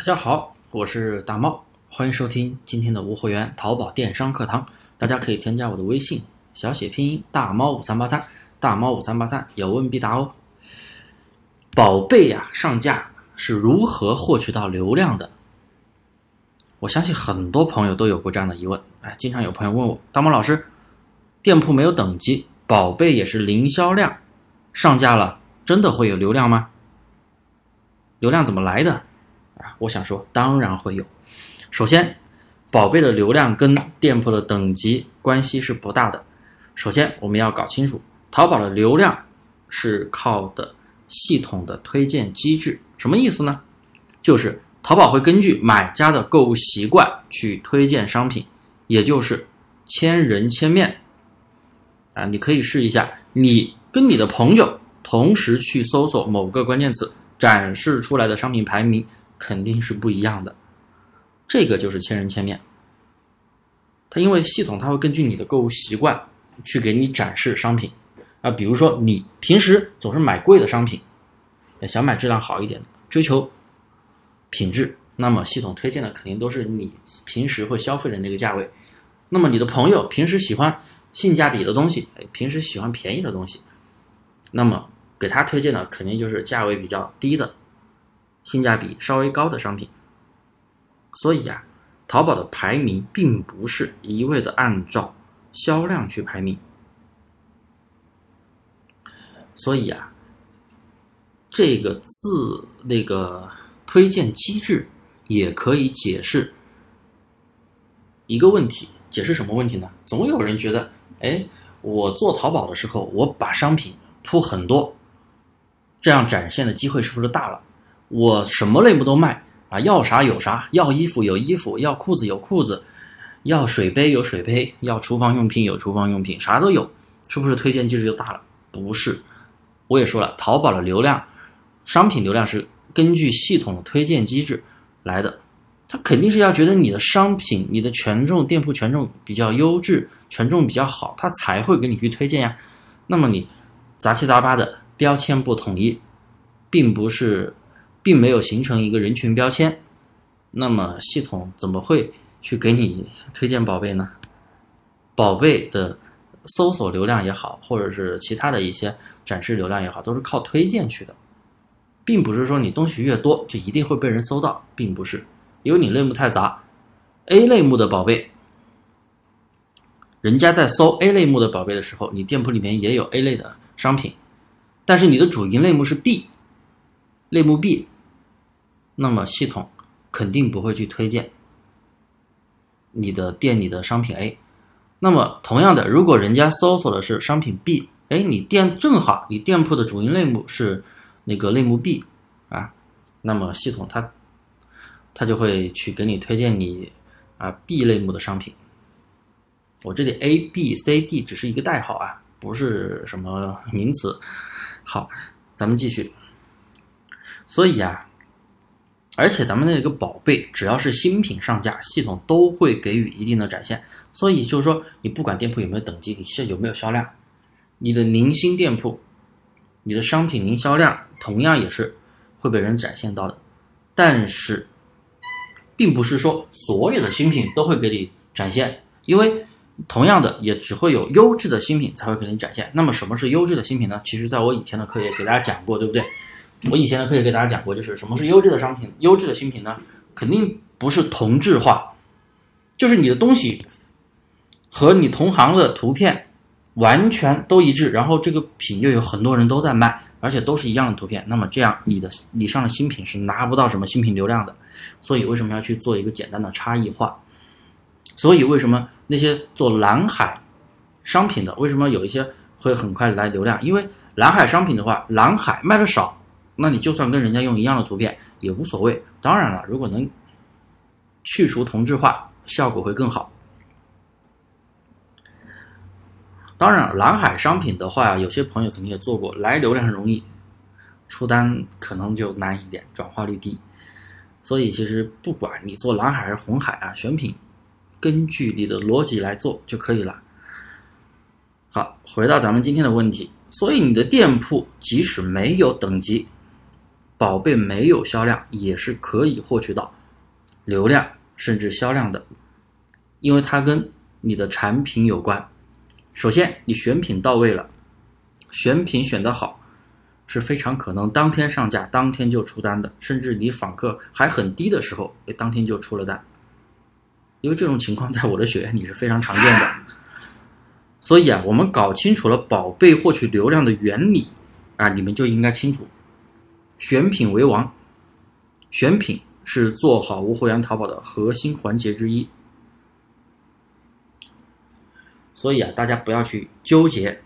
大家好，我是大猫，欢迎收听今天的无货源淘宝电商课堂。大家可以添加我的微信，小写拼音大猫五三八三，大猫五三八三，有问必答哦。宝贝呀，上架是如何获取到流量的？我相信很多朋友都有过这样的疑问。哎，经常有朋友问我，大猫老师，店铺没有等级，宝贝也是零销量，上架了真的会有流量吗？流量怎么来的？我想说，当然会有。首先，宝贝的流量跟店铺的等级关系是不大的。首先，我们要搞清楚，淘宝的流量是靠的系统的推荐机制。什么意思呢？就是淘宝会根据买家的购物习惯去推荐商品，也就是千人千面。啊，你可以试一下，你跟你的朋友同时去搜索某个关键词，展示出来的商品排名。肯定是不一样的，这个就是千人千面。它因为系统它会根据你的购物习惯去给你展示商品啊，比如说你平时总是买贵的商品，想买质量好一点的，追求品质，那么系统推荐的肯定都是你平时会消费的那个价位。那么你的朋友平时喜欢性价比的东西，平时喜欢便宜的东西，那么给他推荐的肯定就是价位比较低的。性价比稍微高的商品，所以啊，淘宝的排名并不是一味的按照销量去排名，所以啊，这个字那个推荐机制也可以解释一个问题，解释什么问题呢？总有人觉得，哎，我做淘宝的时候，我把商品铺很多，这样展现的机会是不是大了？我什么类目都卖啊，要啥有啥，要衣服有衣服，要裤子有裤子，要水杯有水杯，要厨房用品有厨房用品，啥都有，是不是推荐机制就大了？不是，我也说了，淘宝的流量，商品流量是根据系统推荐机制来的，他肯定是要觉得你的商品、你的权重、店铺权重比较优质，权重比较好，他才会给你去推荐呀。那么你杂七杂八的标签不统一，并不是。并没有形成一个人群标签，那么系统怎么会去给你推荐宝贝呢？宝贝的搜索流量也好，或者是其他的一些展示流量也好，都是靠推荐去的，并不是说你东西越多就一定会被人搜到，并不是，因为你类目太杂，A 类目的宝贝，人家在搜 A 类目的宝贝的时候，你店铺里面也有 A 类的商品，但是你的主营类目是 B。类目 B，那么系统肯定不会去推荐你的店里的商品 A。那么同样的，如果人家搜索的是商品 B，哎，你店正好你店铺的主营类目是那个类目 B 啊，那么系统它它就会去给你推荐你啊 B 类目的商品。我这里 A、B、C、D 只是一个代号啊，不是什么名词。好，咱们继续。所以啊，而且咱们那个宝贝，只要是新品上架，系统都会给予一定的展现。所以就是说，你不管店铺有没有等级，你是有没有销量，你的零星店铺，你的商品零销量，同样也是会被人展现到的。但是，并不是说所有的新品都会给你展现，因为同样的，也只会有优质的新品才会给你展现。那么，什么是优质的新品呢？其实，在我以前的课也给大家讲过，对不对？我以前，可以给大家讲过，就是什么是优质的商品、优质的新品呢？肯定不是同质化，就是你的东西和你同行的图片完全都一致，然后这个品又有很多人都在卖，而且都是一样的图片，那么这样你的你上的新品是拿不到什么新品流量的。所以为什么要去做一个简单的差异化？所以为什么那些做蓝海商品的，为什么有一些会很快来流量？因为蓝海商品的话，蓝海卖的少。那你就算跟人家用一样的图片也无所谓。当然了，如果能去除同质化，效果会更好。当然，蓝海商品的话，有些朋友肯定也做过，来流量容易，出单可能就难一点，转化率低。所以，其实不管你做蓝海还是红海啊，选品根据你的逻辑来做就可以了。好，回到咱们今天的问题，所以你的店铺即使没有等级。宝贝没有销量也是可以获取到流量甚至销量的，因为它跟你的产品有关。首先，你选品到位了，选品选得好，是非常可能当天上架，当天就出单的，甚至你访客还很低的时候，当天就出了单。因为这种情况在我的学员里是非常常见的。所以啊，我们搞清楚了宝贝获取流量的原理啊，你们就应该清楚，选品为王，选品是做好无货源淘宝的核心环节之一。所以啊，大家不要去纠结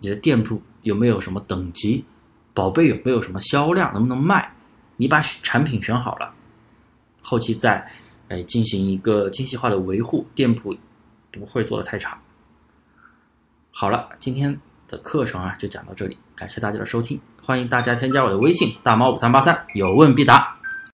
你的店铺有没有什么等级，宝贝有没有什么销量，能不能卖，你把产品选好了，后期再哎进行一个精细化的维护，店铺不会做的太差。好了，今天的课程啊就讲到这里，感谢大家的收听，欢迎大家添加我的微信大猫五三八三，有问必答。